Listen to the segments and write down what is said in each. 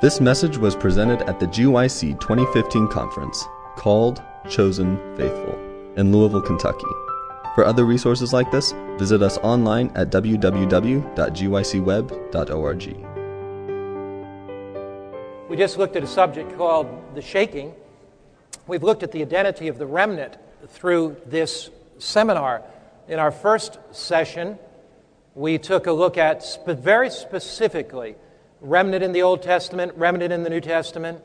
This message was presented at the GYC 2015 conference called Chosen Faithful in Louisville, Kentucky. For other resources like this, visit us online at www.gycweb.org. We just looked at a subject called the shaking. We've looked at the identity of the remnant through this seminar. In our first session, we took a look at spe- very specifically remnant in the Old Testament, remnant in the New Testament,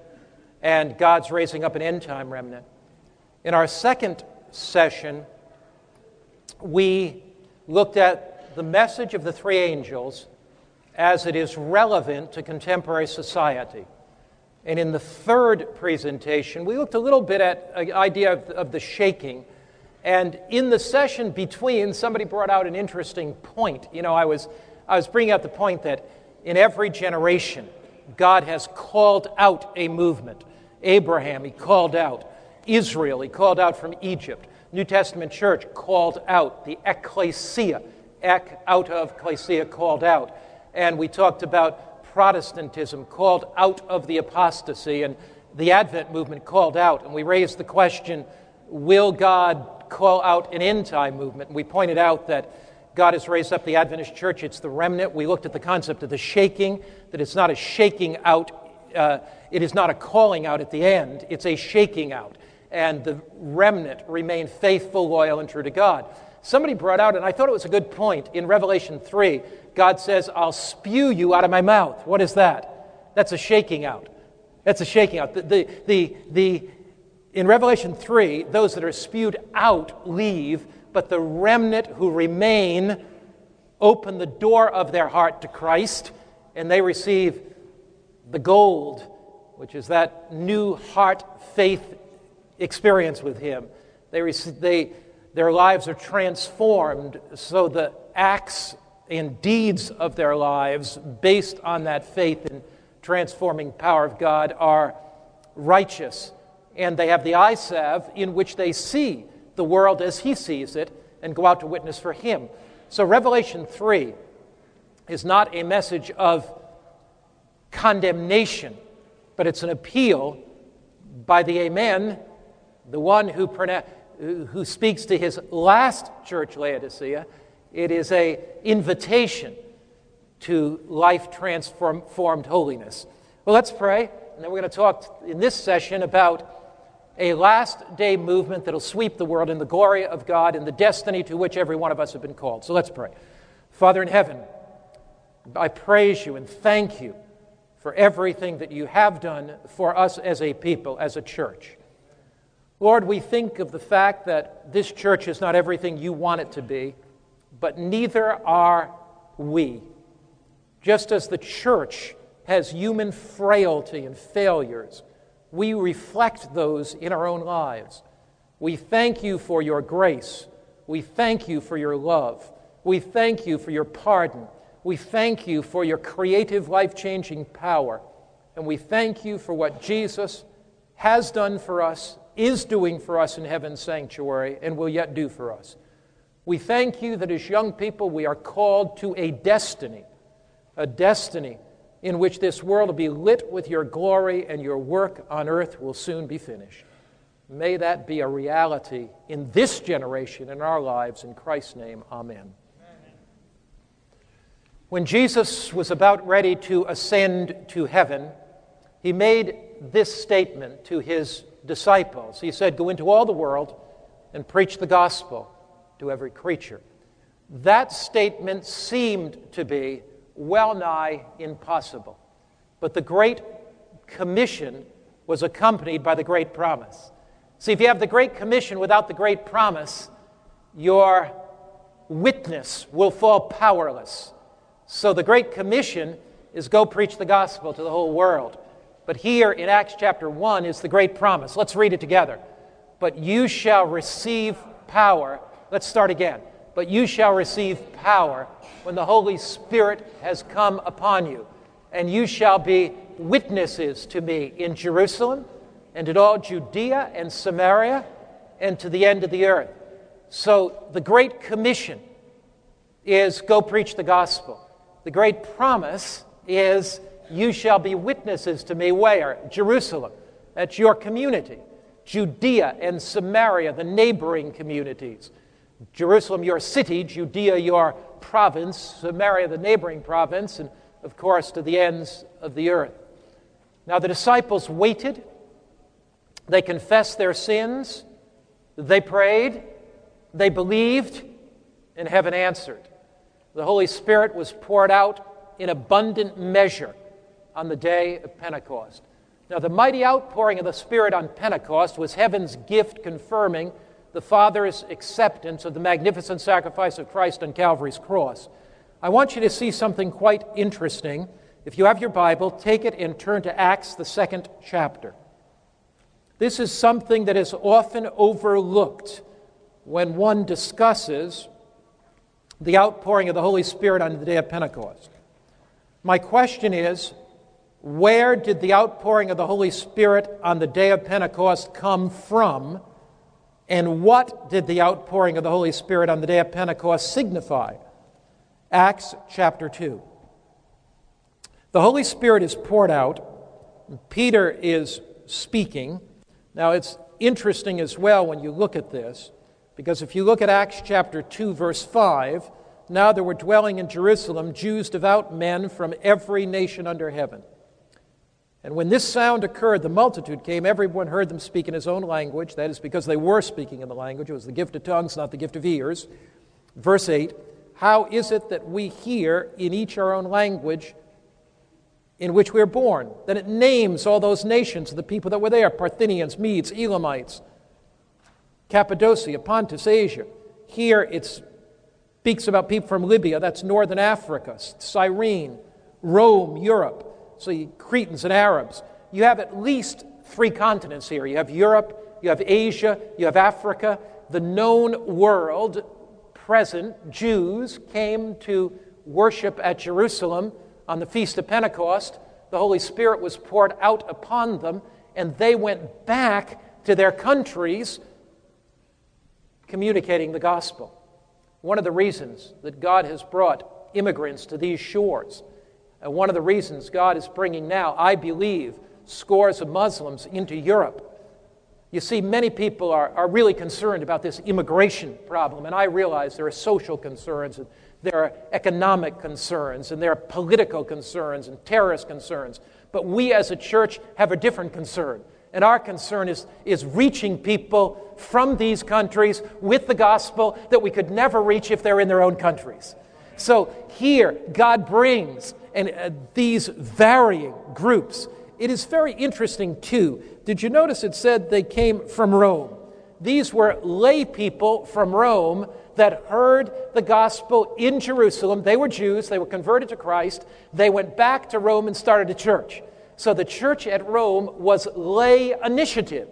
and God's raising up an end time remnant. In our second session, we looked at the message of the three angels as it is relevant to contemporary society. And in the third presentation, we looked a little bit at an idea of, of the shaking. And in the session between, somebody brought out an interesting point. You know, I was, I was bringing out the point that in every generation, God has called out a movement. Abraham, he called out. Israel, he called out from Egypt. New Testament church called out. The ecclesia, ek, out of, ecclesia, called out. And we talked about Protestantism called out of the apostasy, and the Advent movement called out. And we raised the question will God call out an end time movement? And we pointed out that God has raised up the Adventist church, it's the remnant. We looked at the concept of the shaking, that it's not a shaking out, uh, it is not a calling out at the end, it's a shaking out. And the remnant remain faithful, loyal, and true to God. Somebody brought out, and I thought it was a good point, in Revelation 3, God says, I'll spew you out of my mouth. What is that? That's a shaking out. That's a shaking out. The, the, the, the, in Revelation 3, those that are spewed out leave, but the remnant who remain open the door of their heart to Christ, and they receive the gold, which is that new heart faith experience with Him. They, receive, they, their lives are transformed so the acts and deeds of their lives, based on that faith and transforming power of God, are righteous. And they have the eye salve in which they see the world as He sees it and go out to witness for Him. So, Revelation 3 is not a message of condemnation, but it's an appeal by the Amen, the one who who speaks to his last church, Laodicea. It is a invitation to life transformed holiness. Well, let's pray, and then we're going to talk in this session about a last day movement that'll sweep the world in the glory of God and the destiny to which every one of us have been called. So let's pray. Father in heaven, I praise you and thank you for everything that you have done for us as a people, as a church. Lord, we think of the fact that this church is not everything you want it to be, but neither are we. Just as the church has human frailty and failures, we reflect those in our own lives. We thank you for your grace. We thank you for your love. We thank you for your pardon. We thank you for your creative, life changing power. And we thank you for what Jesus has done for us is doing for us in heaven's sanctuary and will yet do for us. We thank you that as young people we are called to a destiny, a destiny in which this world will be lit with your glory and your work on earth will soon be finished. May that be a reality in this generation, in our lives. In Christ's name, amen. When Jesus was about ready to ascend to heaven, he made this statement to his disciples. He said, Go into all the world and preach the gospel to every creature. That statement seemed to be well nigh impossible. But the Great Commission was accompanied by the Great Promise. See, if you have the Great Commission without the Great Promise, your witness will fall powerless. So the Great Commission is go preach the gospel to the whole world. But here in Acts chapter 1 is the great promise. Let's read it together. But you shall receive power. Let's start again. But you shall receive power when the Holy Spirit has come upon you, and you shall be witnesses to me in Jerusalem and in all Judea and Samaria and to the end of the earth. So the Great Commission is go preach the gospel. The great promise is You shall be witnesses to me where? Jerusalem. That's your community. Judea and Samaria, the neighboring communities. Jerusalem, your city, Judea, your province, Samaria, the neighboring province, and of course to the ends of the earth. Now the disciples waited, they confessed their sins, they prayed, they believed, and heaven answered. The Holy Spirit was poured out in abundant measure on the day of Pentecost. Now, the mighty outpouring of the Spirit on Pentecost was heaven's gift confirming the Father's acceptance of the magnificent sacrifice of Christ on Calvary's cross. I want you to see something quite interesting. If you have your Bible, take it and turn to Acts, the second chapter. This is something that is often overlooked when one discusses the outpouring of the Holy Spirit on the day of Pentecost. My question is where did the outpouring of the Holy Spirit on the day of Pentecost come from? And what did the outpouring of the Holy Spirit on the day of Pentecost signify? Acts chapter 2. The Holy Spirit is poured out. Peter is speaking. Now, it's interesting as well when you look at this, because if you look at Acts chapter 2, verse 5, now there were dwelling in Jerusalem Jews, devout men from every nation under heaven. And when this sound occurred, the multitude came. Everyone heard them speak in his own language. That is because they were speaking in the language. It was the gift of tongues, not the gift of ears. Verse 8 How is it that we hear in each our own language in which we are born. Then it names all those nations, the people that were there Parthians, Medes, Elamites, Cappadocia, Pontus, Asia. Here it speaks about people from Libya, that's northern Africa, Cyrene, Rome, Europe. So Cretans and Arabs. You have at least three continents here. You have Europe, you have Asia, you have Africa. The known world present, Jews, came to worship at Jerusalem on the Feast of Pentecost, the Holy Spirit was poured out upon them, and they went back to their countries communicating the gospel. One of the reasons that God has brought immigrants to these shores, and one of the reasons God is bringing now, I believe, scores of Muslims into Europe. You see, many people are, are really concerned about this immigration problem, and I realize there are social concerns and there are economic concerns, and there are political concerns, and terrorist concerns. But we as a church have a different concern. And our concern is, is reaching people from these countries with the gospel that we could never reach if they're in their own countries. So here, God brings and uh, these varying groups. It is very interesting, too. Did you notice it said they came from Rome? These were lay people from Rome that heard the gospel in Jerusalem. They were Jews, they were converted to Christ. They went back to Rome and started a church. So the church at Rome was lay initiative.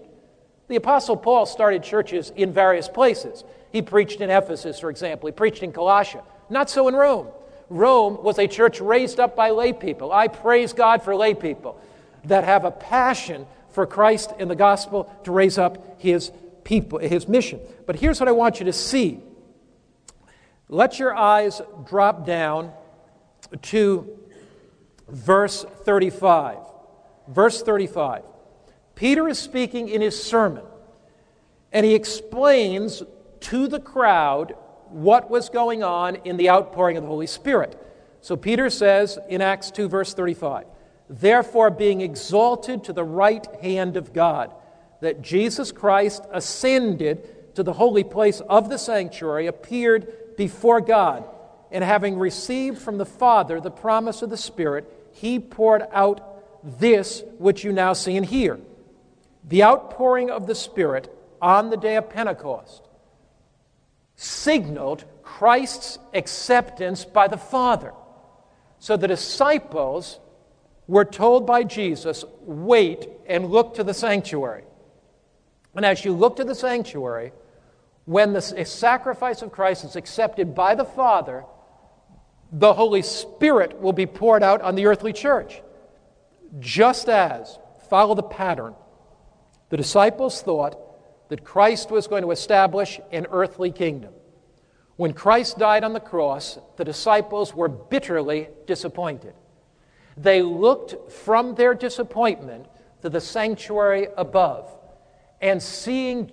The Apostle Paul started churches in various places. He preached in Ephesus, for example, he preached in Colossia. Not so in Rome. Rome was a church raised up by lay people. I praise God for lay people that have a passion for Christ and the gospel to raise up his people, his mission. But here's what I want you to see let your eyes drop down to verse 35. Verse 35. Peter is speaking in his sermon, and he explains to the crowd what was going on in the outpouring of the Holy Spirit. So Peter says in Acts 2, verse 35, Therefore, being exalted to the right hand of God, that Jesus Christ ascended to the holy place of the sanctuary, appeared before God. And having received from the Father the promise of the Spirit, he poured out this which you now see and hear. The outpouring of the Spirit on the day of Pentecost signaled Christ's acceptance by the Father. So the disciples were told by Jesus, wait and look to the sanctuary. And as you look to the sanctuary, when the sacrifice of Christ is accepted by the Father, the Holy Spirit will be poured out on the earthly church. Just as, follow the pattern, the disciples thought that Christ was going to establish an earthly kingdom. When Christ died on the cross, the disciples were bitterly disappointed. They looked from their disappointment to the sanctuary above and seeing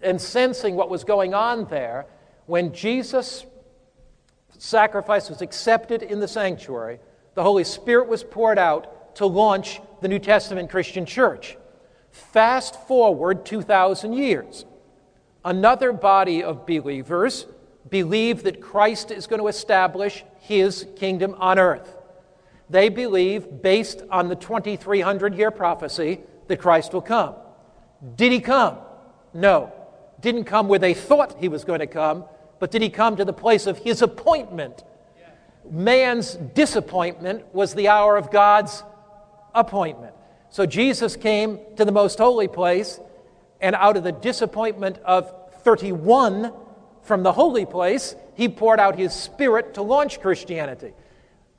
and sensing what was going on there when Jesus' sacrifice was accepted in the sanctuary, the Holy Spirit was poured out to launch the New Testament Christian church. Fast forward 2,000 years. Another body of believers believe that Christ is going to establish his kingdom on earth. They believe, based on the 2300 year prophecy, that Christ will come. Did he come? No. Didn't come where they thought he was going to come, but did he come to the place of his appointment? Man's disappointment was the hour of God's appointment. So Jesus came to the most holy place, and out of the disappointment of 31 from the holy place, he poured out his spirit to launch Christianity.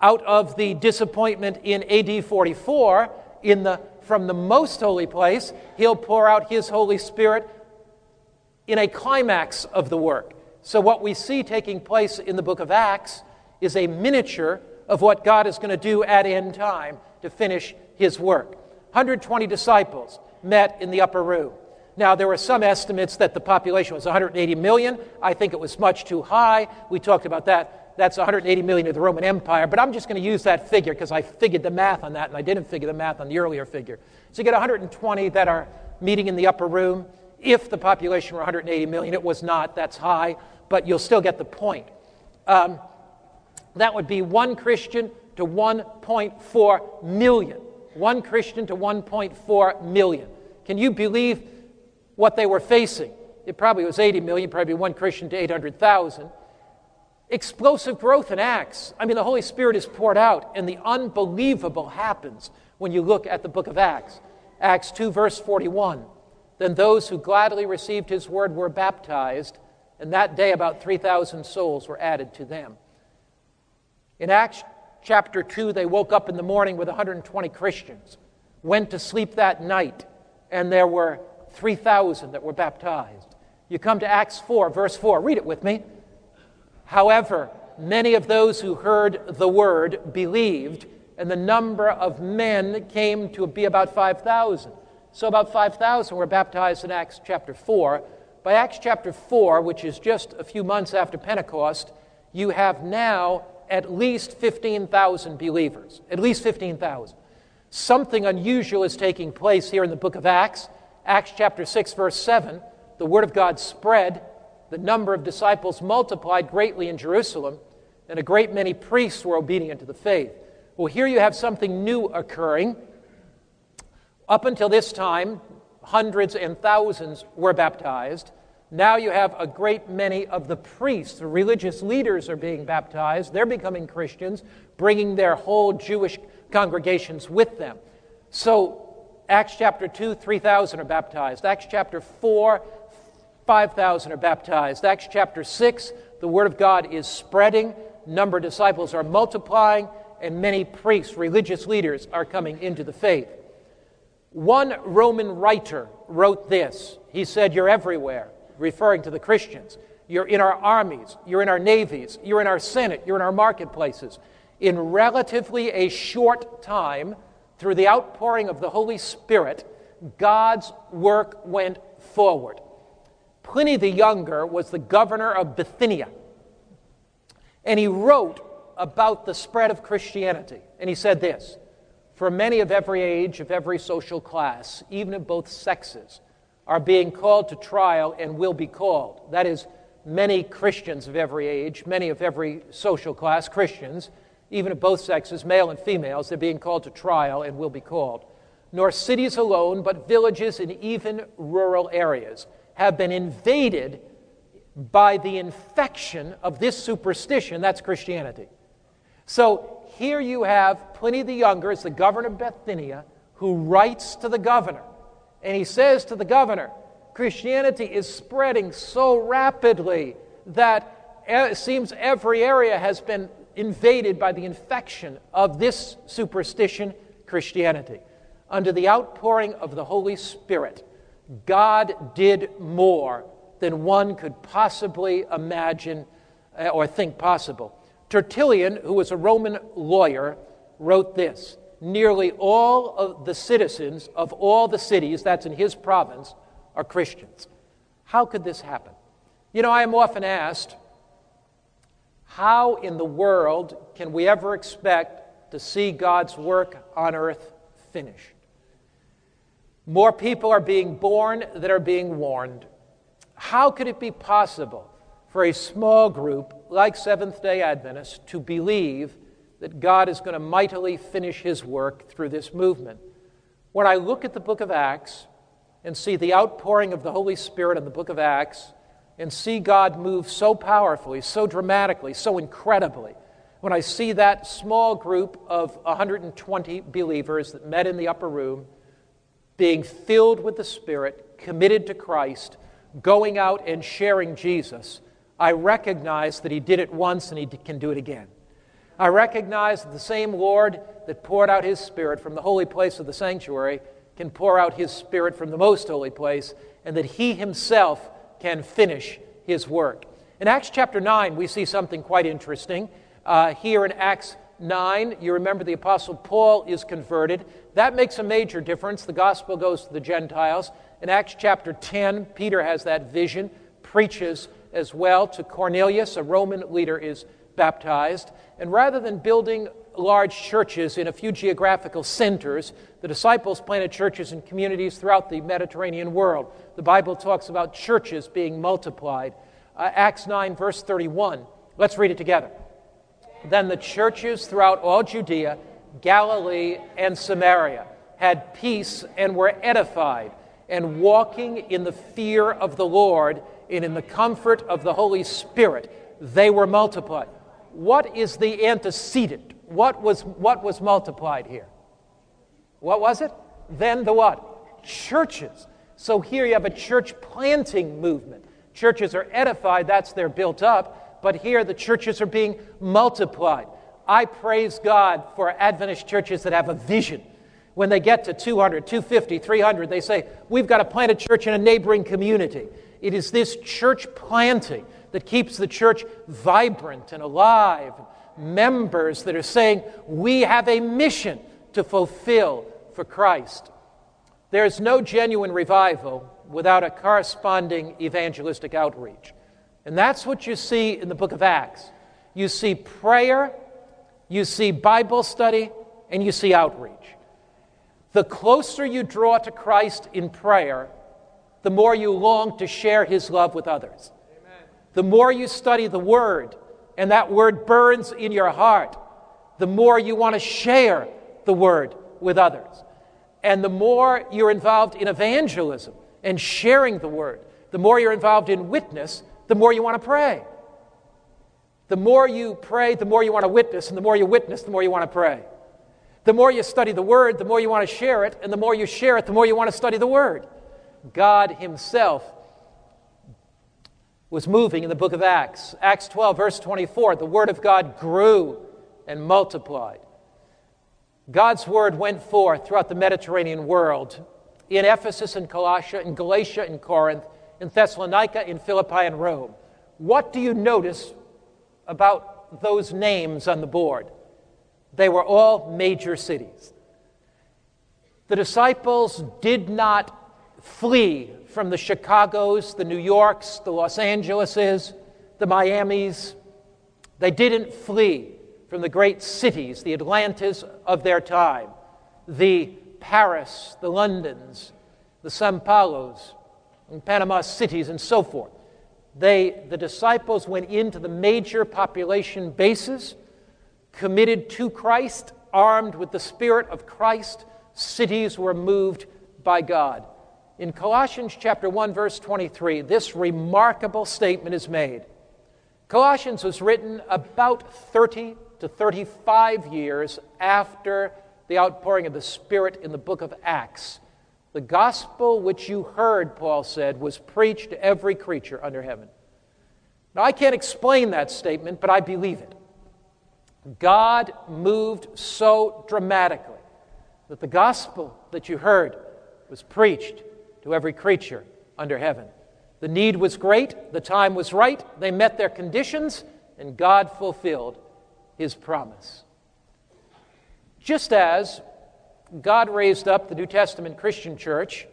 Out of the disappointment in AD 44, in the, from the most holy place, he'll pour out his Holy Spirit in a climax of the work. So, what we see taking place in the book of Acts is a miniature of what God is going to do at end time to finish his work. 120 disciples met in the upper room. Now, there were some estimates that the population was 180 million. I think it was much too high. We talked about that. That's 180 million of the Roman Empire, but I'm just going to use that figure because I figured the math on that and I didn't figure the math on the earlier figure. So you get 120 that are meeting in the upper room. If the population were 180 million, it was not. That's high, but you'll still get the point. Um, that would be one Christian to 1.4 million. One Christian to 1.4 million. Can you believe what they were facing? It probably was 80 million, probably one Christian to 800,000. Explosive growth in Acts. I mean, the Holy Spirit is poured out, and the unbelievable happens when you look at the book of Acts. Acts 2, verse 41. Then those who gladly received his word were baptized, and that day about 3,000 souls were added to them. In Acts chapter 2, they woke up in the morning with 120 Christians, went to sleep that night, and there were 3,000 that were baptized. You come to Acts 4, verse 4. Read it with me. However, many of those who heard the word believed, and the number of men came to be about 5,000. So, about 5,000 were baptized in Acts chapter 4. By Acts chapter 4, which is just a few months after Pentecost, you have now at least 15,000 believers. At least 15,000. Something unusual is taking place here in the book of Acts. Acts chapter 6, verse 7. The word of God spread, the number of disciples multiplied greatly in Jerusalem, and a great many priests were obedient to the faith. Well, here you have something new occurring. Up until this time, hundreds and thousands were baptized. Now you have a great many of the priests, the religious leaders are being baptized. They're becoming Christians, bringing their whole Jewish congregations with them. So, Acts chapter 2, 3,000 are baptized. Acts chapter 4, 5,000 are baptized. Acts chapter 6, the Word of God is spreading, number of disciples are multiplying, and many priests, religious leaders, are coming into the faith. One Roman writer wrote this. He said, You're everywhere referring to the Christians. You're in our armies, you're in our navies, you're in our Senate, you're in our marketplaces. In relatively a short time, through the outpouring of the Holy Spirit, God's work went forward. Pliny the Younger was the governor of Bithynia, and he wrote about the spread of Christianity. And he said this For many of every age, of every social class, even of both sexes, are being called to trial and will be called. That is, many Christians of every age, many of every social class, Christians, even of both sexes, male and females, they're being called to trial and will be called. Nor cities alone, but villages and even rural areas have been invaded by the infection of this superstition that's Christianity. So here you have Pliny the Younger, as the governor of Bithynia, who writes to the governor and he says to the governor, Christianity is spreading so rapidly that it seems every area has been invaded by the infection of this superstition, Christianity. Under the outpouring of the Holy Spirit, God did more than one could possibly imagine uh, or think possible. Tertullian, who was a Roman lawyer, wrote this Nearly all of the citizens of all the cities, that's in his province, are Christians. How could this happen? You know, I am often asked, how in the world can we ever expect to see God's work on earth finished? More people are being born than are being warned. How could it be possible for a small group like Seventh day Adventists to believe that God is going to mightily finish his work through this movement? When I look at the book of Acts and see the outpouring of the Holy Spirit in the book of Acts, and see God move so powerfully, so dramatically, so incredibly, when I see that small group of 120 believers that met in the upper room being filled with the Spirit, committed to Christ, going out and sharing Jesus, I recognize that He did it once and He can do it again. I recognize that the same Lord that poured out His Spirit from the holy place of the sanctuary can pour out His Spirit from the most holy place, and that He Himself can finish his work. In Acts chapter 9, we see something quite interesting. Uh, here in Acts 9, you remember the Apostle Paul is converted. That makes a major difference. The gospel goes to the Gentiles. In Acts chapter 10, Peter has that vision, preaches as well to Cornelius, a Roman leader, is baptized. And rather than building large churches in a few geographical centers, the disciples planted churches in communities throughout the Mediterranean world. The Bible talks about churches being multiplied. Uh, Acts 9, verse 31. Let's read it together. Then the churches throughout all Judea, Galilee, and Samaria had peace and were edified, and walking in the fear of the Lord and in the comfort of the Holy Spirit, they were multiplied. What is the antecedent? What was, what was multiplied here? What was it? Then the what? Churches. So here you have a church planting movement. Churches are edified, that's they're built up, but here the churches are being multiplied. I praise God for Adventist churches that have a vision. When they get to 200, 250, 300, they say, We've got to plant a church in a neighboring community. It is this church planting that keeps the church vibrant and alive. Members that are saying, We have a mission to fulfill for Christ. There is no genuine revival without a corresponding evangelistic outreach. And that's what you see in the book of Acts. You see prayer, you see Bible study, and you see outreach. The closer you draw to Christ in prayer, the more you long to share his love with others. The more you study the Word, and that Word burns in your heart, the more you want to share the Word with others. And the more you're involved in evangelism and sharing the word, the more you're involved in witness, the more you want to pray. The more you pray, the more you want to witness, and the more you witness, the more you want to pray. The more you study the word, the more you want to share it, and the more you share it, the more you want to study the word. God Himself was moving in the book of Acts. Acts 12, verse 24, the word of God grew and multiplied. God's word went forth throughout the Mediterranean world in Ephesus and Colossia, in Galatia and Corinth, in Thessalonica, in Philippi and Rome. What do you notice about those names on the board? They were all major cities. The disciples did not flee from the Chicagos, the New Yorks, the Los Angeleses, the Miamis. They didn't flee from the great cities, the Atlantas of their time, the Paris, the Londons, the Sao Paulos, and Panama cities, and so forth. They, the disciples went into the major population bases, committed to Christ, armed with the Spirit of Christ. Cities were moved by God. In Colossians chapter 1 verse 23, this remarkable statement is made. Colossians was written about 30 to 35 years after the outpouring of the Spirit in the book of Acts. The gospel which you heard, Paul said, was preached to every creature under heaven. Now, I can't explain that statement, but I believe it. God moved so dramatically that the gospel that you heard was preached to every creature under heaven. The need was great, the time was right, they met their conditions, and God fulfilled his promise. Just as God raised up the New Testament Christian church,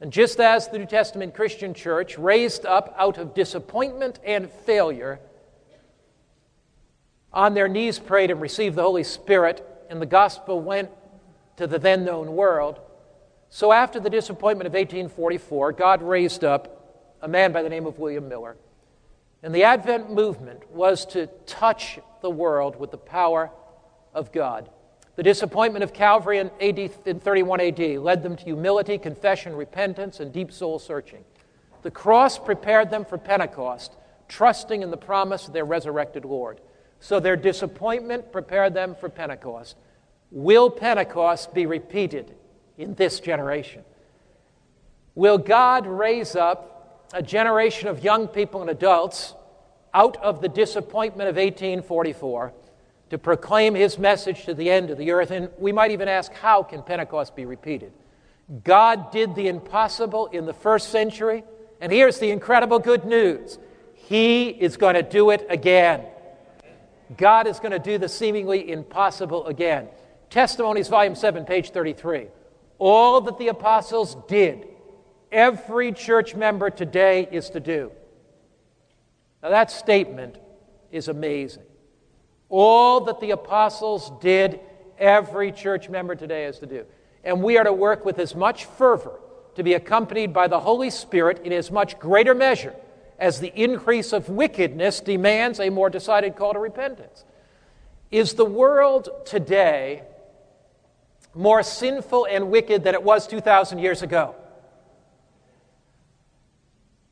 and just as the New Testament Christian church raised up out of disappointment and failure, on their knees prayed and received the Holy Spirit, and the gospel went to the then known world. So, after the disappointment of 1844, God raised up a man by the name of William Miller. And the Advent movement was to touch the world with the power of God. The disappointment of Calvary in, AD, in 31 AD led them to humility, confession, repentance, and deep soul searching. The cross prepared them for Pentecost, trusting in the promise of their resurrected Lord. So their disappointment prepared them for Pentecost. Will Pentecost be repeated in this generation? Will God raise up a generation of young people and adults out of the disappointment of 1844 to proclaim his message to the end of the earth? And we might even ask, how can Pentecost be repeated? God did the impossible in the first century, and here's the incredible good news He is going to do it again. God is going to do the seemingly impossible again. Testimonies, Volume 7, page 33. All that the apostles did, every church member today is to do. Now, that statement is amazing. All that the apostles did, every church member today is to do. And we are to work with as much fervor to be accompanied by the Holy Spirit in as much greater measure as the increase of wickedness demands a more decided call to repentance. Is the world today more sinful and wicked than it was 2,000 years ago?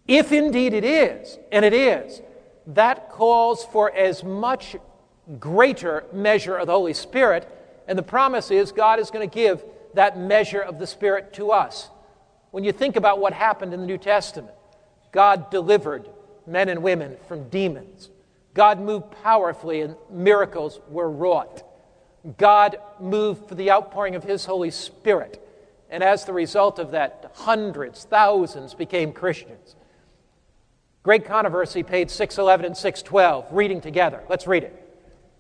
If indeed it is, and it is, that calls for as much greater measure of the Holy Spirit, and the promise is God is going to give that measure of the Spirit to us. When you think about what happened in the New Testament, God delivered men and women from demons. God moved powerfully and miracles were wrought. God moved for the outpouring of His Holy Spirit. And as the result of that, hundreds, thousands became Christians. Great controversy, page 611 and 612, reading together. Let's read it.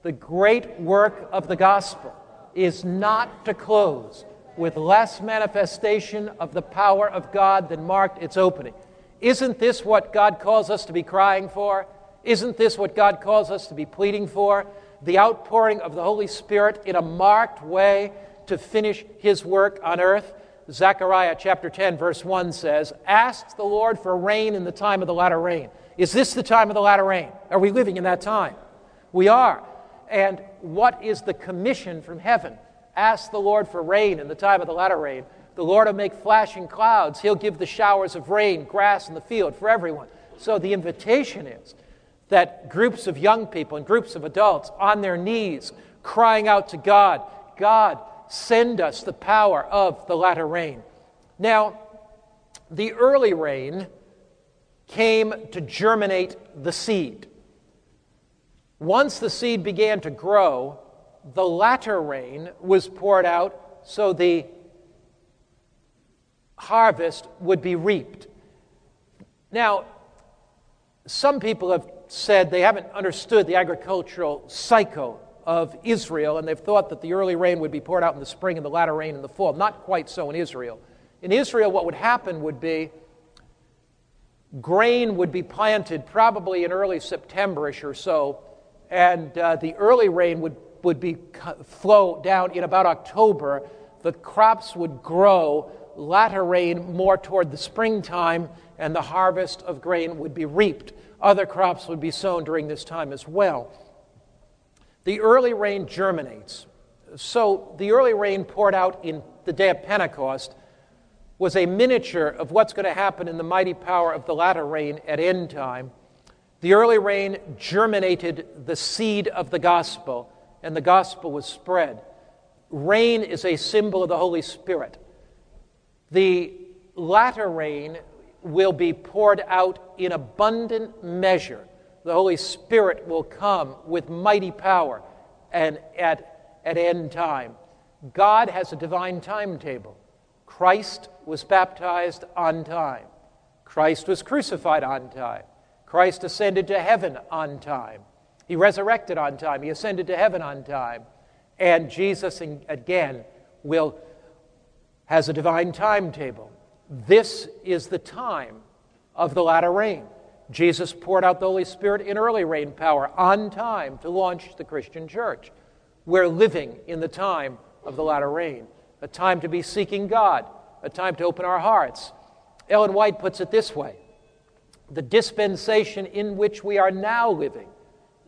The great work of the gospel is not to close with less manifestation of the power of God than marked its opening. Isn't this what God calls us to be crying for? Isn't this what God calls us to be pleading for? The outpouring of the Holy Spirit in a marked way to finish his work on earth. Zechariah chapter 10, verse 1 says, Ask the Lord for rain in the time of the latter rain. Is this the time of the latter rain? Are we living in that time? We are. And what is the commission from heaven? Ask the Lord for rain in the time of the latter rain. The Lord will make flashing clouds. He'll give the showers of rain, grass in the field for everyone. So the invitation is that groups of young people and groups of adults on their knees crying out to God, God, send us the power of the latter rain. Now, the early rain came to germinate the seed. Once the seed began to grow, the latter rain was poured out so the harvest would be reaped. Now, some people have said they haven't understood the agricultural cycle of Israel, and they've thought that the early rain would be poured out in the spring and the latter rain in the fall. Not quite so in Israel. In Israel, what would happen would be grain would be planted probably in early Septemberish or so, and uh, the early rain would, would be flow down in about October. The crops would grow, latter rain more toward the springtime, and the harvest of grain would be reaped. Other crops would be sown during this time as well. The early rain germinates. So the early rain poured out in the day of Pentecost was a miniature of what's going to happen in the mighty power of the latter rain at end time. The early rain germinated the seed of the gospel, and the gospel was spread. Rain is a symbol of the Holy Spirit. The latter rain will be poured out in abundant measure. The Holy Spirit will come with mighty power and at, at end time. God has a divine timetable. Christ was baptized on time. Christ was crucified on time. Christ ascended to heaven on time. He resurrected on time. He ascended to heaven on time. And Jesus, again, will has a divine timetable. This is the time of the latter rain. Jesus poured out the Holy Spirit in early rain power on time to launch the Christian church. We're living in the time of the latter rain, a time to be seeking God, a time to open our hearts. Ellen White puts it this way The dispensation in which we are now living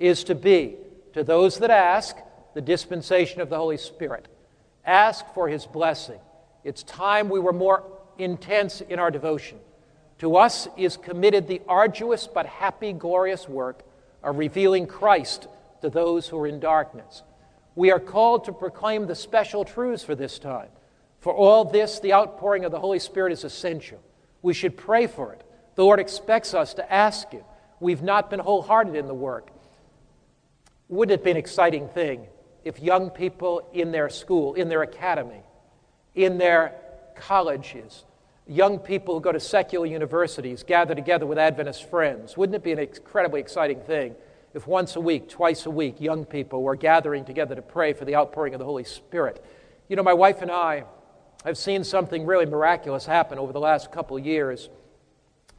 is to be, to those that ask, the dispensation of the Holy Spirit. Ask for his blessing. It's time we were more intense in our devotion. To us is committed the arduous but happy, glorious work of revealing Christ to those who are in darkness. We are called to proclaim the special truths for this time. For all this, the outpouring of the Holy Spirit is essential. We should pray for it. The Lord expects us to ask Him. We've not been wholehearted in the work. Wouldn't it be an exciting thing if young people in their school, in their academy, in their colleges, young people who go to secular universities gather together with Adventist friends? Wouldn't it be an incredibly exciting thing if once a week, twice a week, young people were gathering together to pray for the outpouring of the Holy Spirit? You know, my wife and I have seen something really miraculous happen over the last couple years.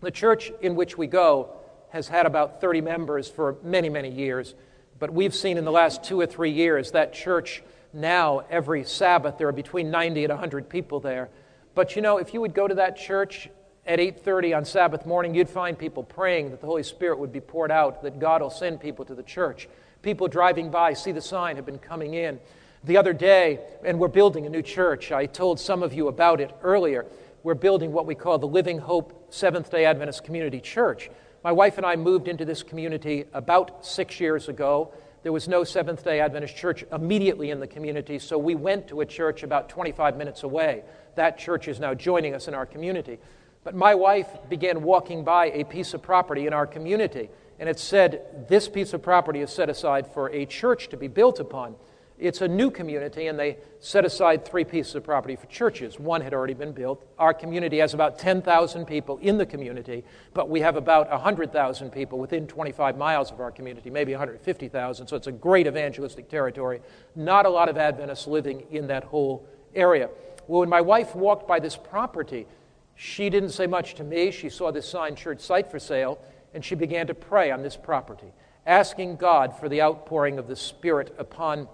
The church in which we go has had about 30 members for many, many years. But we've seen in the last two or three years that church now, every Sabbath, there are between 90 and 100 people there. But you know, if you would go to that church at 8:30 on Sabbath morning, you'd find people praying that the Holy Spirit would be poured out, that God will send people to the church. People driving by see the sign have been coming in. The other day, and we're building a new church. I told some of you about it earlier. We're building what we call the Living Hope Seventh day Adventist Community Church. My wife and I moved into this community about six years ago. There was no Seventh day Adventist church immediately in the community, so we went to a church about 25 minutes away. That church is now joining us in our community. But my wife began walking by a piece of property in our community, and it said, This piece of property is set aside for a church to be built upon. It's a new community, and they set aside three pieces of property for churches. One had already been built. Our community has about 10,000 people in the community, but we have about 100,000 people within 25 miles of our community, maybe 150,000. So it's a great evangelistic territory. Not a lot of Adventists living in that whole area. Well, when my wife walked by this property, she didn't say much to me. She saw this sign, church site for sale, and she began to pray on this property, asking God for the outpouring of the Spirit upon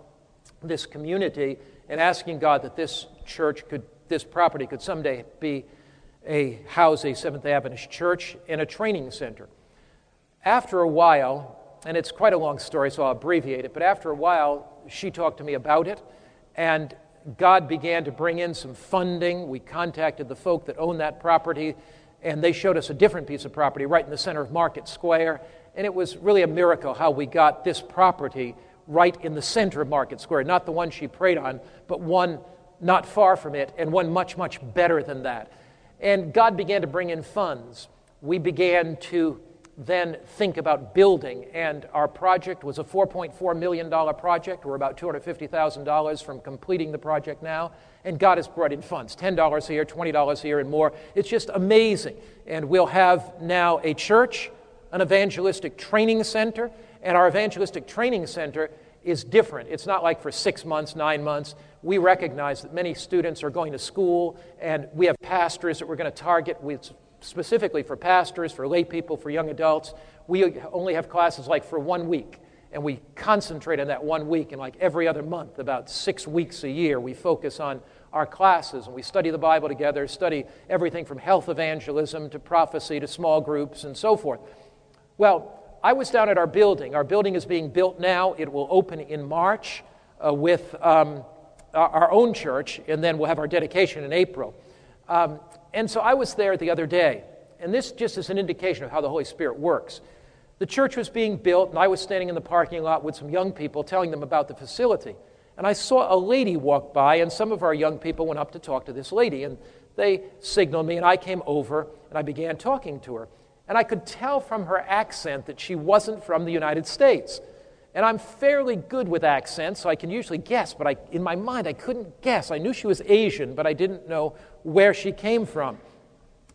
this community and asking God that this church could, this property could someday be a house a Seventh Adventist church and a training center. After a while, and it's quite a long story, so I'll abbreviate it, but after a while, she talked to me about it, and God began to bring in some funding. We contacted the folk that owned that property, and they showed us a different piece of property right in the center of Market Square. And it was really a miracle how we got this property right in the center of Market Square, not the one she prayed on, but one not far from it, and one much, much better than that. And God began to bring in funds. We began to then think about building, and our project was a $4.4 million project. We're about $250,000 from completing the project now, and God has brought in funds $10 here, $20 here, and more. It's just amazing. And we'll have now a church, an evangelistic training center, and our evangelistic training center is different. It's not like for six months, nine months. We recognize that many students are going to school, and we have pastors that we're going to target with, specifically for pastors, for lay people, for young adults. We only have classes like for one week, and we concentrate on that one week. And like every other month, about six weeks a year, we focus on our classes and we study the Bible together, study everything from health evangelism to prophecy to small groups and so forth. Well, I was down at our building. Our building is being built now. It will open in March uh, with um, our own church, and then we'll have our dedication in April. Um, and so I was there the other day, and this just is an indication of how the Holy Spirit works. The church was being built, and I was standing in the parking lot with some young people telling them about the facility. And I saw a lady walk by, and some of our young people went up to talk to this lady. And they signaled me, and I came over, and I began talking to her and I could tell from her accent that she wasn't from the United States. And I'm fairly good with accents, so I can usually guess, but I, in my mind, I couldn't guess. I knew she was Asian, but I didn't know where she came from.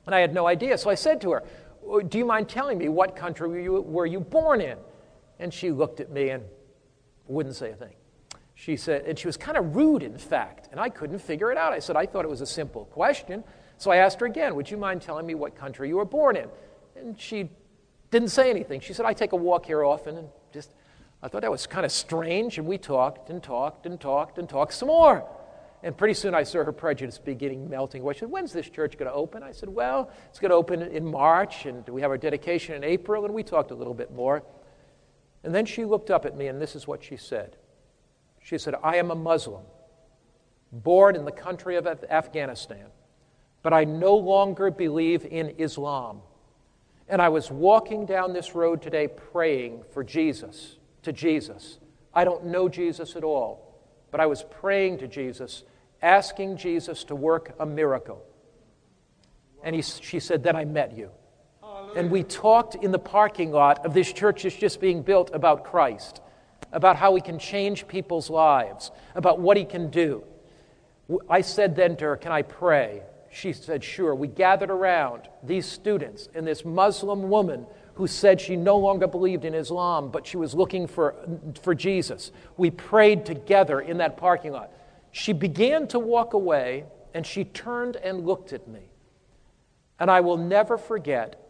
And I had no idea. So I said to her, oh, Do you mind telling me what country were you, were you born in? And she looked at me and wouldn't say a thing. She said, and she was kind of rude, in fact, and I couldn't figure it out. I said, I thought it was a simple question. So I asked her again, Would you mind telling me what country you were born in? And she didn't say anything. She said, I take a walk here often, and just, I thought that was kind of strange, and we talked and talked and talked and talked some more. And pretty soon I saw her prejudice beginning melting away. She said, When's this church going to open? I said, Well, it's going to open in March, and we have our dedication in April, and we talked a little bit more. And then she looked up at me, and this is what she said. She said, I am a Muslim, born in the country of Afghanistan, but I no longer believe in Islam. And I was walking down this road today praying for Jesus, to Jesus. I don't know Jesus at all, but I was praying to Jesus asking Jesus to work a miracle. And he, she said, Then I met you. And we talked in the parking lot of this church that's just being built about Christ, about how he can change people's lives, about what he can do. I said then to her, Can I pray? She said, Sure. We gathered around these students and this Muslim woman who said she no longer believed in Islam, but she was looking for, for Jesus. We prayed together in that parking lot. She began to walk away, and she turned and looked at me. And I will never forget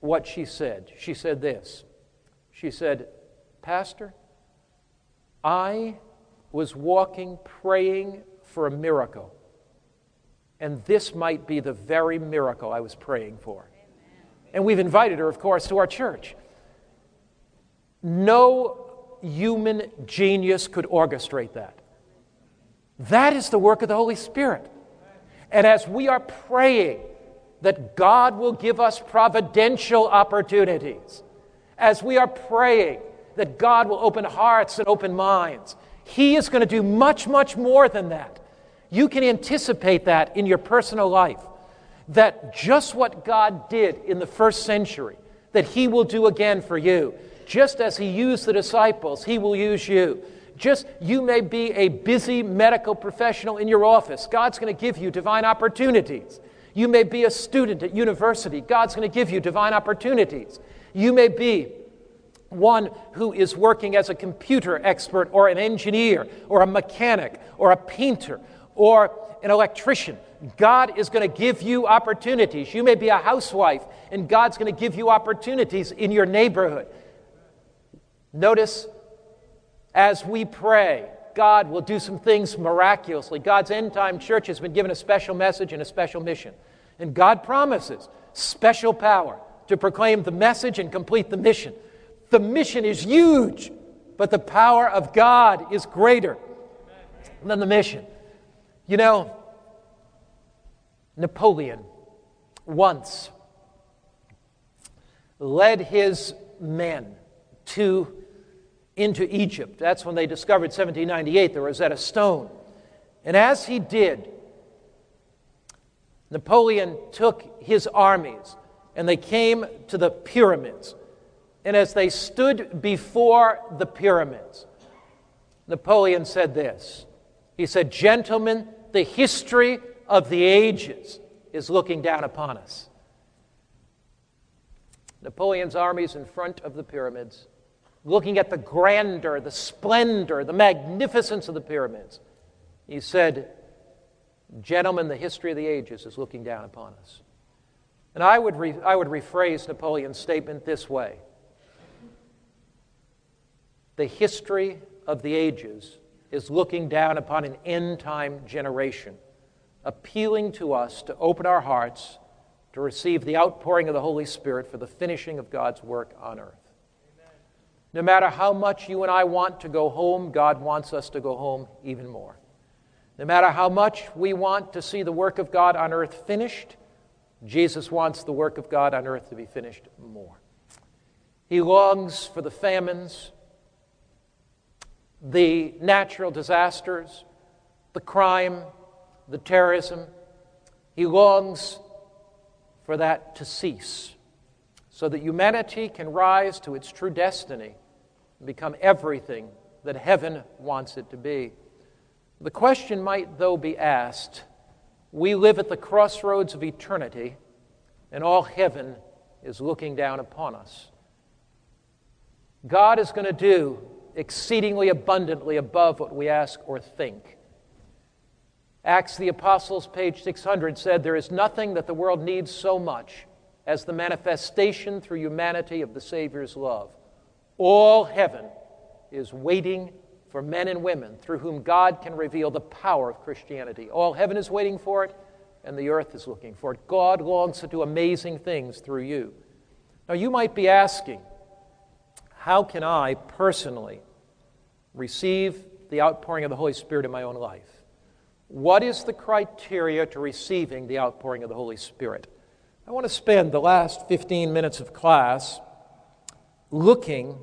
what she said. She said this She said, Pastor, I was walking praying for a miracle, and this might be the very miracle I was praying for. And we've invited her, of course, to our church. No human genius could orchestrate that. That is the work of the Holy Spirit. And as we are praying that God will give us providential opportunities, as we are praying that God will open hearts and open minds, He is going to do much, much more than that. You can anticipate that in your personal life. That just what God did in the first century, that He will do again for you. Just as He used the disciples, He will use you just you may be a busy medical professional in your office. God's going to give you divine opportunities. You may be a student at university. God's going to give you divine opportunities. You may be one who is working as a computer expert or an engineer or a mechanic or a painter or an electrician. God is going to give you opportunities. You may be a housewife, and God's going to give you opportunities in your neighborhood. Notice as we pray, God will do some things miraculously. God's end time church has been given a special message and a special mission. And God promises special power to proclaim the message and complete the mission. The mission is huge, but the power of God is greater than the mission. You know, Napoleon once led his men to into Egypt. That's when they discovered 1798 the Rosetta Stone. And as he did, Napoleon took his armies and they came to the pyramids. And as they stood before the pyramids, Napoleon said this He said, Gentlemen, the history of the ages is looking down upon us. Napoleon's armies in front of the pyramids looking at the grandeur, the splendor, the magnificence of the pyramids. He said, Gentlemen, the history of the ages is looking down upon us. And I would, re- I would rephrase Napoleon's statement this way The history of the ages is looking down upon an end time generation, appealing to us to open our hearts to receive the outpouring of the Holy Spirit for the finishing of God's work on earth. No matter how much you and I want to go home, God wants us to go home even more. No matter how much we want to see the work of God on earth finished, Jesus wants the work of God on earth to be finished more. He longs for the famines, the natural disasters, the crime, the terrorism. He longs for that to cease so that humanity can rise to its true destiny and become everything that heaven wants it to be. The question might, though, be asked we live at the crossroads of eternity, and all heaven is looking down upon us. God is going to do exceedingly abundantly above what we ask or think. Acts the Apostles, page 600, said, There is nothing that the world needs so much as the manifestation through humanity of the Savior's love. All heaven is waiting for men and women through whom God can reveal the power of Christianity. All heaven is waiting for it, and the earth is looking for it. God longs to do amazing things through you. Now, you might be asking, how can I personally receive the outpouring of the Holy Spirit in my own life? What is the criteria to receiving the outpouring of the Holy Spirit? I want to spend the last 15 minutes of class looking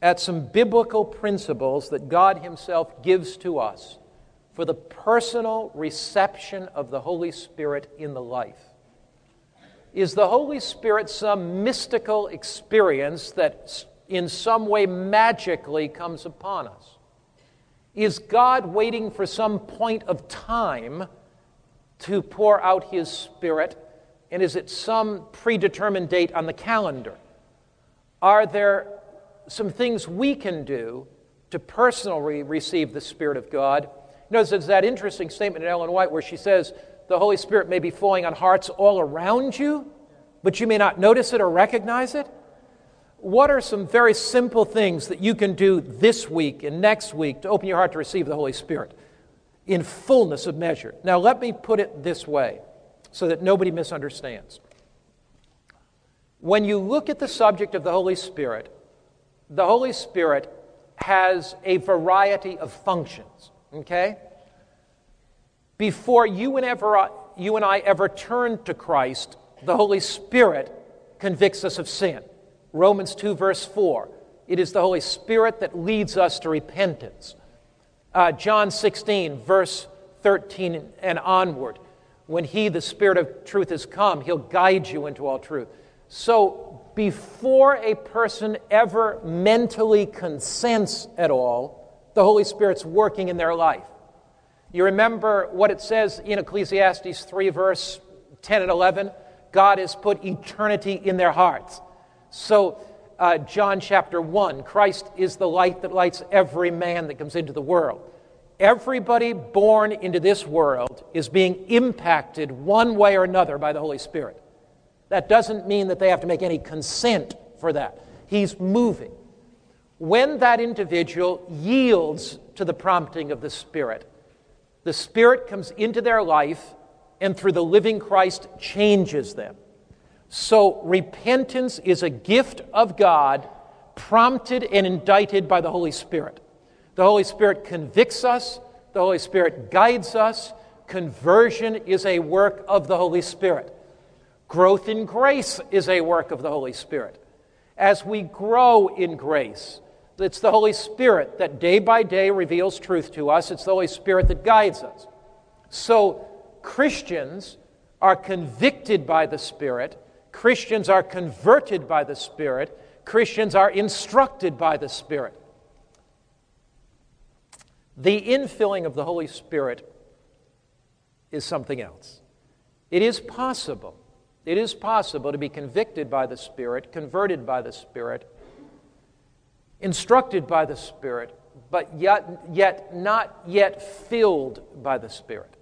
at some biblical principles that God Himself gives to us for the personal reception of the Holy Spirit in the life. Is the Holy Spirit some mystical experience that in some way magically comes upon us? Is God waiting for some point of time to pour out His Spirit? And is it some predetermined date on the calendar? Are there some things we can do to personally receive the Spirit of God? Notice there's that interesting statement in Ellen White where she says, The Holy Spirit may be flowing on hearts all around you, but you may not notice it or recognize it. What are some very simple things that you can do this week and next week to open your heart to receive the Holy Spirit in fullness of measure? Now, let me put it this way so that nobody misunderstands. When you look at the subject of the Holy Spirit, the Holy Spirit has a variety of functions, okay? Before you and, ever, uh, you and I ever turn to Christ, the Holy Spirit convicts us of sin. Romans 2, verse 4. It is the Holy Spirit that leads us to repentance. Uh, John 16, verse 13 and onward. When He, the Spirit of truth, has come, He'll guide you into all truth. So, before a person ever mentally consents at all, the Holy Spirit's working in their life. You remember what it says in Ecclesiastes 3, verse 10 and 11? God has put eternity in their hearts. So, uh, John chapter 1, Christ is the light that lights every man that comes into the world. Everybody born into this world is being impacted one way or another by the Holy Spirit. That doesn't mean that they have to make any consent for that. He's moving. When that individual yields to the prompting of the Spirit, the Spirit comes into their life and through the living Christ changes them. So, repentance is a gift of God prompted and indicted by the Holy Spirit. The Holy Spirit convicts us, the Holy Spirit guides us. Conversion is a work of the Holy Spirit. Growth in grace is a work of the Holy Spirit. As we grow in grace, it's the Holy Spirit that day by day reveals truth to us. It's the Holy Spirit that guides us. So, Christians are convicted by the Spirit, Christians are converted by the Spirit, Christians are instructed by the Spirit. The infilling of the Holy Spirit is something else. It is possible it is possible to be convicted by the Spirit, converted by the Spirit, instructed by the Spirit, but yet, yet not yet filled by the Spirit.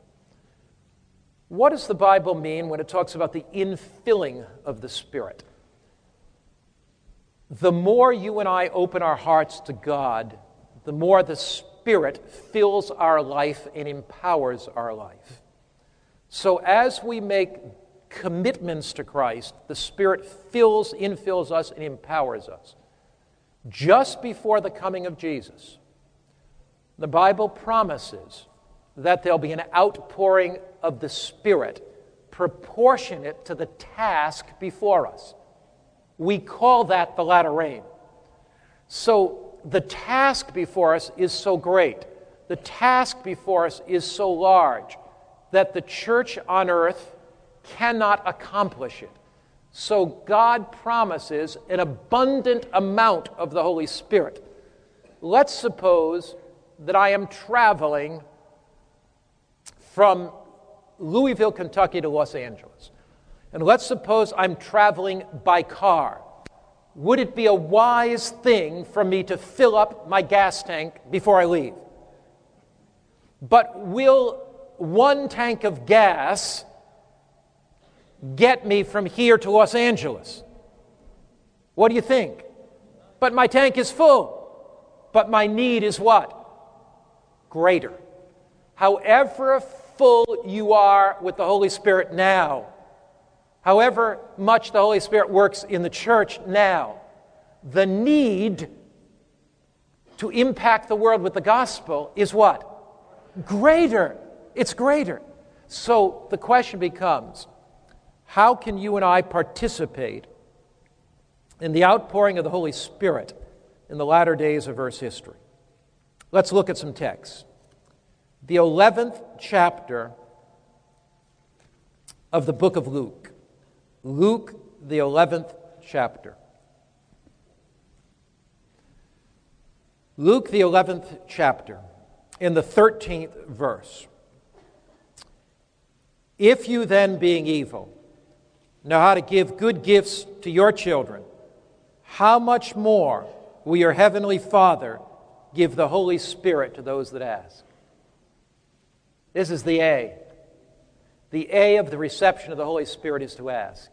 What does the Bible mean when it talks about the infilling of the Spirit? The more you and I open our hearts to God, the more the Spirit fills our life and empowers our life. So as we make commitments to Christ, the Spirit fills, infills us, and empowers us. Just before the coming of Jesus, the Bible promises that there'll be an outpouring of the Spirit proportionate to the task before us. We call that the latter rain. So the task before us is so great, the task before us is so large that the church on earth cannot accomplish it. So God promises an abundant amount of the Holy Spirit. Let's suppose that I am traveling from Louisville, Kentucky to Los Angeles. And let's suppose I'm traveling by car. would it be a wise thing for me to fill up my gas tank before I leave? But will one tank of gas get me from here to Los Angeles? What do you think? But my tank is full. But my need is what? Greater. However full you are with the Holy Spirit now, however much the Holy Spirit works in the church now, the need to impact the world with the gospel is what? Greater. It's greater. So the question becomes how can you and I participate in the outpouring of the Holy Spirit in the latter days of Earth's history? Let's look at some texts. The 11th chapter of the book of Luke. Luke, the 11th chapter. Luke, the 11th chapter, in the 13th verse. If you then, being evil, know how to give good gifts to your children, how much more will your heavenly Father give the Holy Spirit to those that ask? This is the A. The A of the reception of the Holy Spirit is to ask.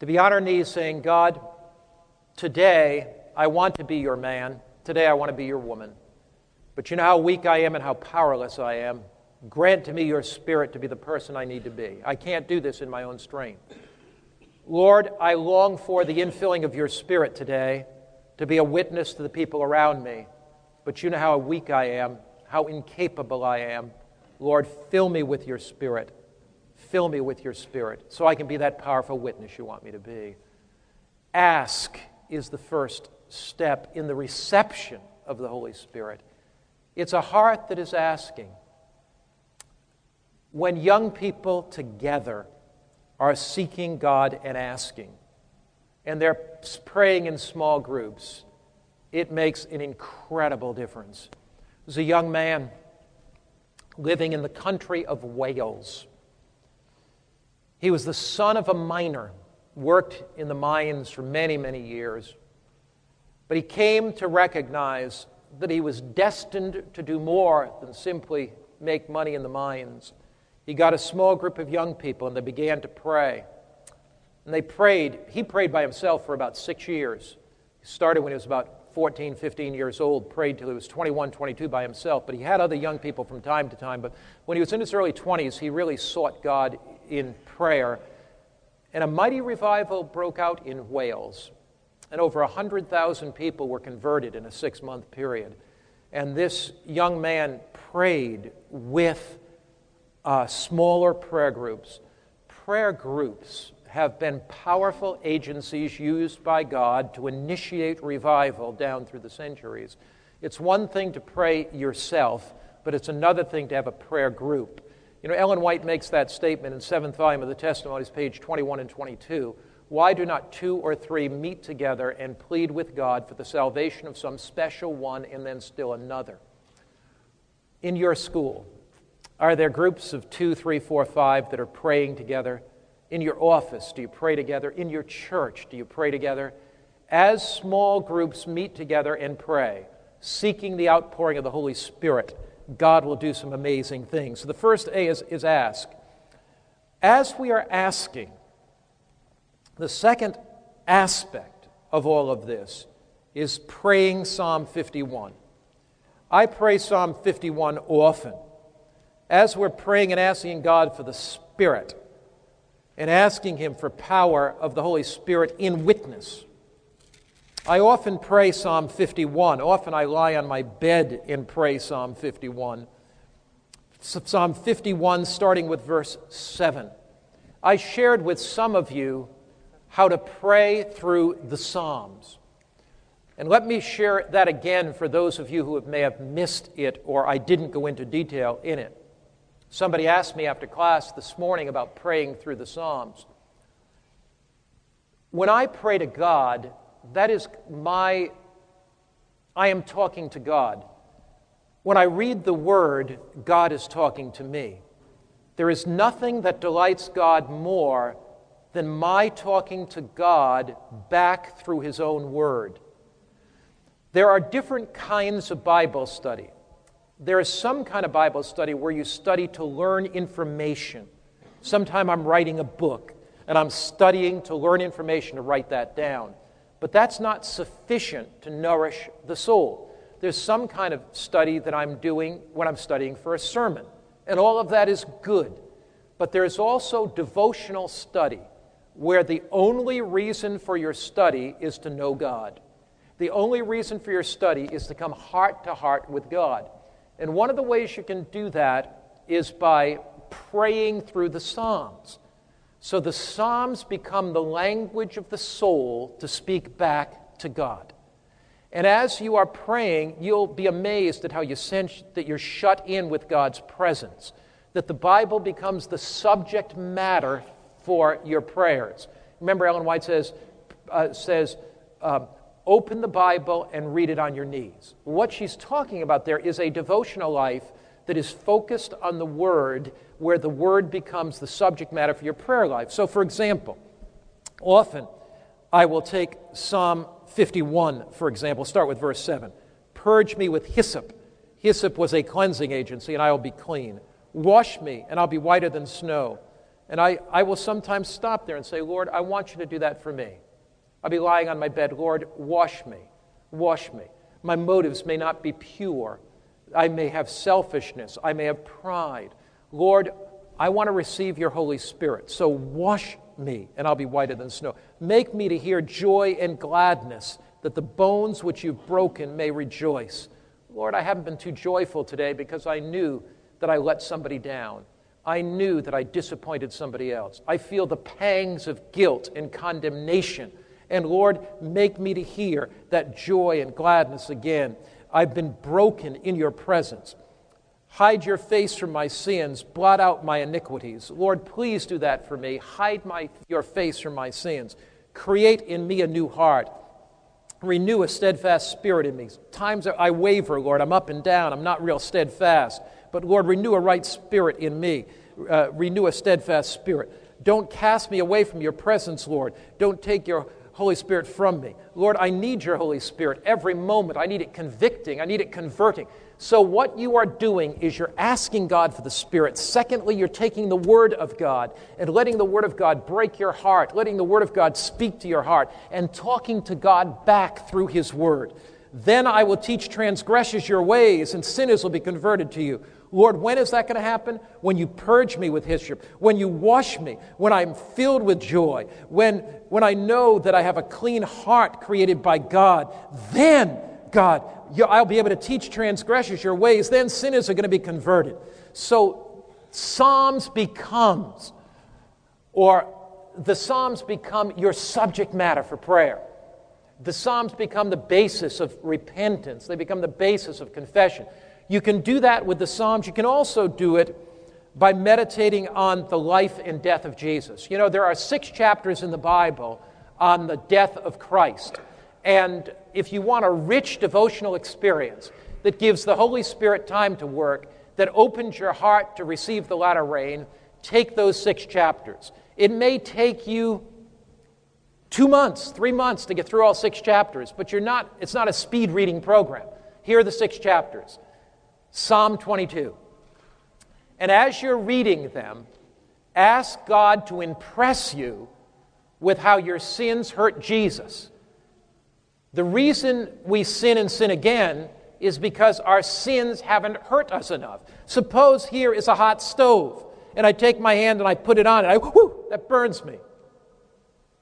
To be on our knees saying, God, today I want to be your man. Today I want to be your woman. But you know how weak I am and how powerless I am. Grant to me your spirit to be the person I need to be. I can't do this in my own strength. Lord, I long for the infilling of your spirit today to be a witness to the people around me. But you know how weak I am, how incapable I am. Lord, fill me with your spirit. Fill me with your spirit so I can be that powerful witness you want me to be. Ask is the first step in the reception of the Holy Spirit. It's a heart that is asking. When young people together are seeking God and asking, and they're praying in small groups, it makes an incredible difference. There's a young man living in the country of Wales. He was the son of a miner, worked in the mines for many, many years. But he came to recognize that he was destined to do more than simply make money in the mines. He got a small group of young people and they began to pray. And they prayed. He prayed by himself for about six years. He started when he was about 14, 15 years old, prayed till he was 21, 22 by himself. But he had other young people from time to time. But when he was in his early 20s, he really sought God in prayer. And a mighty revival broke out in Wales and over 100,000 people were converted in a six month period. And this young man prayed with uh, smaller prayer groups. Prayer groups have been powerful agencies used by God to initiate revival down through the centuries. It's one thing to pray yourself, but it's another thing to have a prayer group. You know, Ellen White makes that statement in seventh volume of the Testimonies, page 21 and 22. Why do not two or three meet together and plead with God for the salvation of some special one and then still another? In your school, are there groups of two, three, four, five that are praying together? In your office, do you pray together? In your church, do you pray together? As small groups meet together and pray, seeking the outpouring of the Holy Spirit, God will do some amazing things. So the first A is, is ask. As we are asking, the second aspect of all of this is praying Psalm 51. I pray Psalm 51 often. As we're praying and asking God for the Spirit and asking Him for power of the Holy Spirit in witness, I often pray Psalm 51. Often I lie on my bed and pray Psalm 51. Psalm 51, starting with verse 7. I shared with some of you how to pray through the Psalms. And let me share that again for those of you who may have missed it or I didn't go into detail in it. Somebody asked me after class this morning about praying through the Psalms. When I pray to God, that is my, I am talking to God. When I read the Word, God is talking to me. There is nothing that delights God more than my talking to God back through His own Word. There are different kinds of Bible study. There is some kind of Bible study where you study to learn information. Sometime I'm writing a book and I'm studying to learn information to write that down. But that's not sufficient to nourish the soul. There's some kind of study that I'm doing when I'm studying for a sermon, and all of that is good. But there's also devotional study where the only reason for your study is to know God. The only reason for your study is to come heart to heart with God. And one of the ways you can do that is by praying through the Psalms. So the Psalms become the language of the soul to speak back to God. And as you are praying, you'll be amazed at how you sense that you're shut in with God's presence, that the Bible becomes the subject matter for your prayers. Remember, Ellen White says, uh, says uh, open the Bible and read it on your knees. What she's talking about there is a devotional life that is focused on the Word, where the Word becomes the subject matter for your prayer life. So, for example, often I will take Psalm 51, for example, start with verse 7. Purge me with hyssop. Hyssop was a cleansing agency, and I will be clean. Wash me, and I'll be whiter than snow. And I, I will sometimes stop there and say, Lord, I want you to do that for me. I'll be lying on my bed, Lord, wash me, wash me. My motives may not be pure, I may have selfishness. I may have pride. Lord, I want to receive your Holy Spirit. So wash me, and I'll be whiter than snow. Make me to hear joy and gladness, that the bones which you've broken may rejoice. Lord, I haven't been too joyful today because I knew that I let somebody down. I knew that I disappointed somebody else. I feel the pangs of guilt and condemnation. And Lord, make me to hear that joy and gladness again. I've been broken in your presence. Hide your face from my sins, blot out my iniquities. Lord, please do that for me. Hide my, your face from my sins. Create in me a new heart. Renew a steadfast spirit in me. Times I waver, Lord. I'm up and down. I'm not real steadfast. But Lord, renew a right spirit in me. Uh, renew a steadfast spirit. Don't cast me away from your presence, Lord. Don't take your Holy Spirit from me. Lord, I need your Holy Spirit every moment. I need it convicting, I need it converting. So, what you are doing is you're asking God for the Spirit. Secondly, you're taking the Word of God and letting the Word of God break your heart, letting the Word of God speak to your heart, and talking to God back through His Word. Then I will teach transgressors your ways, and sinners will be converted to you. Lord, when is that going to happen? When you purge me with hyssop, when you wash me, when I'm filled with joy, when, when I know that I have a clean heart created by God. Then, God, I'll be able to teach transgressors your ways. Then sinners are going to be converted. So, Psalms becomes, or the Psalms become your subject matter for prayer. The Psalms become the basis of repentance, they become the basis of confession. You can do that with the Psalms. You can also do it by meditating on the life and death of Jesus. You know, there are six chapters in the Bible on the death of Christ. And if you want a rich devotional experience that gives the Holy Spirit time to work, that opens your heart to receive the latter rain, take those six chapters. It may take you two months, three months to get through all six chapters, but you're not, it's not a speed reading program. Here are the six chapters. Psalm 22. And as you're reading them, ask God to impress you with how your sins hurt Jesus. The reason we sin and sin again is because our sins haven't hurt us enough. Suppose here is a hot stove, and I take my hand and I put it on it. I, whoo, that burns me.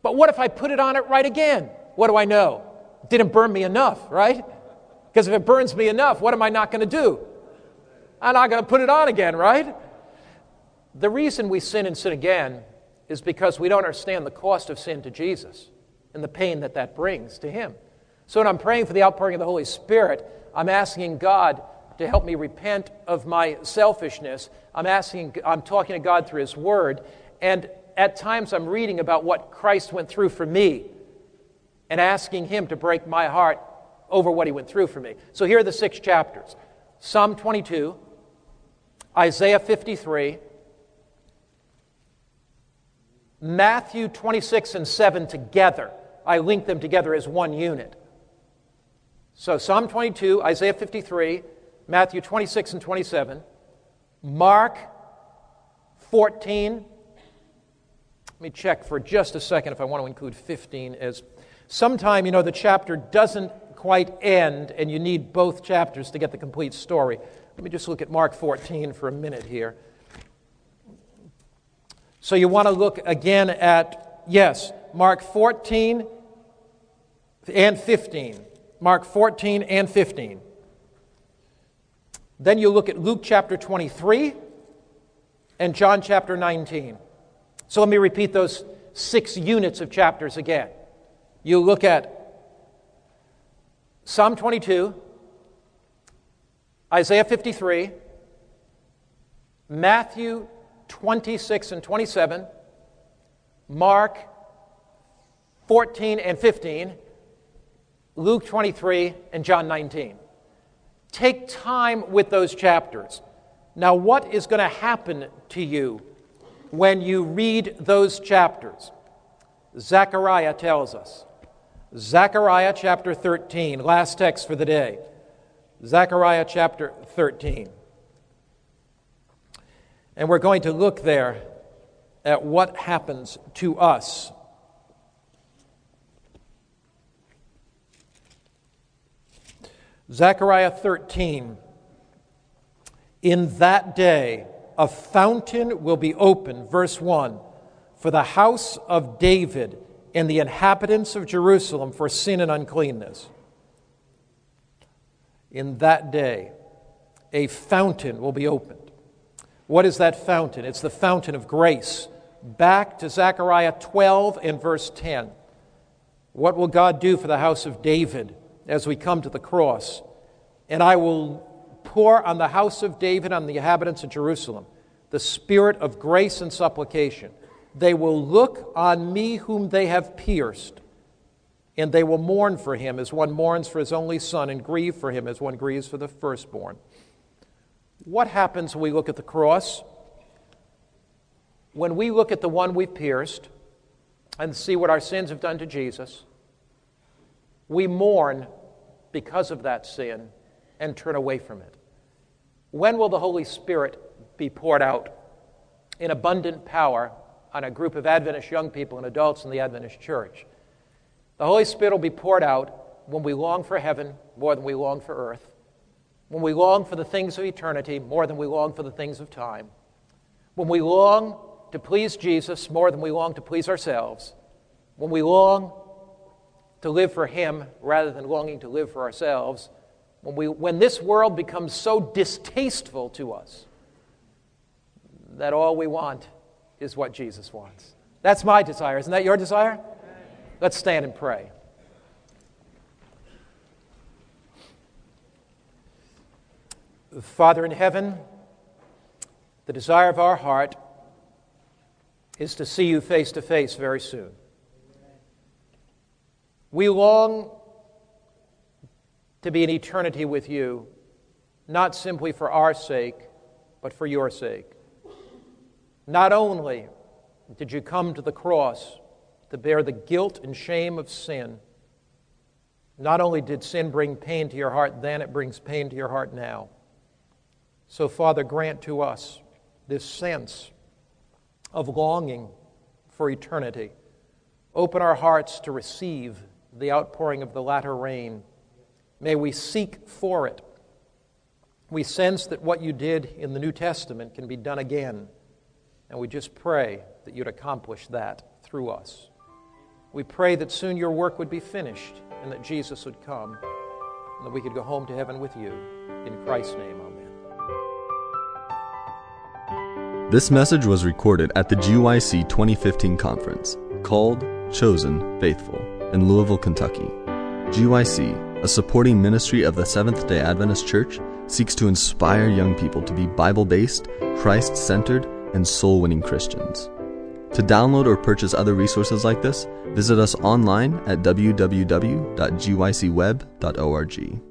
But what if I put it on it right again? What do I know? It didn't burn me enough, right? Because if it burns me enough, what am I not going to do? I'm not going to put it on again, right? The reason we sin and sin again is because we don't understand the cost of sin to Jesus and the pain that that brings to Him. So when I'm praying for the outpouring of the Holy Spirit, I'm asking God to help me repent of my selfishness. I'm asking, I'm talking to God through His Word, and at times I'm reading about what Christ went through for me and asking Him to break my heart over what He went through for me. So here are the six chapters Psalm 22, Isaiah 53, Matthew 26 and 7 together. I link them together as one unit. So Psalm 22, Isaiah 53, Matthew 26 and 27, Mark 14. Let me check for just a second if I want to include 15 as sometime, you know, the chapter doesn't quite end and you need both chapters to get the complete story. Let me just look at Mark 14 for a minute here. So you want to look again at, yes, Mark 14 and 15. Mark 14 and 15. Then you look at Luke chapter 23 and John chapter 19. So let me repeat those six units of chapters again. You look at Psalm 22, Isaiah 53, Matthew 26 and 27, Mark 14 and 15, Luke 23, and John 19. Take time with those chapters. Now, what is going to happen to you when you read those chapters? Zechariah tells us. Zechariah chapter 13, last text for the day. Zechariah chapter 13. And we're going to look there at what happens to us. Zechariah 13. In that day, a fountain will be opened, verse 1, for the house of David and the inhabitants of Jerusalem for sin and uncleanness. In that day, a fountain will be opened what is that fountain? It's the fountain of grace. Back to Zechariah 12 and verse 10. What will God do for the house of David as we come to the cross? And I will pour on the house of David, on the inhabitants of Jerusalem, the spirit of grace and supplication. They will look on me whom they have pierced, and they will mourn for him as one mourns for his only son, and grieve for him as one grieves for the firstborn. What happens when we look at the cross? When we look at the one we've pierced and see what our sins have done to Jesus, we mourn because of that sin and turn away from it. When will the Holy Spirit be poured out in abundant power on a group of Adventist young people and adults in the Adventist church? The Holy Spirit will be poured out when we long for heaven more than we long for earth when we long for the things of eternity more than we long for the things of time, when we long to please Jesus more than we long to please ourselves, when we long to live for Him rather than longing to live for ourselves, when, we, when this world becomes so distasteful to us that all we want is what Jesus wants. That's my desire. Isn't that your desire? Let's stand and pray. Father in heaven, the desire of our heart is to see you face to face very soon. We long to be in eternity with you, not simply for our sake, but for your sake. Not only did you come to the cross to bear the guilt and shame of sin, not only did sin bring pain to your heart then, it brings pain to your heart now. So, Father, grant to us this sense of longing for eternity. Open our hearts to receive the outpouring of the latter rain. May we seek for it. We sense that what you did in the New Testament can be done again, and we just pray that you'd accomplish that through us. We pray that soon your work would be finished and that Jesus would come and that we could go home to heaven with you. In Christ's name, amen. This message was recorded at the GYC 2015 conference called Chosen Faithful in Louisville, Kentucky. GYC, a supporting ministry of the Seventh day Adventist Church, seeks to inspire young people to be Bible based, Christ centered, and soul winning Christians. To download or purchase other resources like this, visit us online at www.gycweb.org.